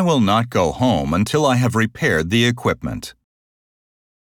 I will not go home until I have repaired the equipment.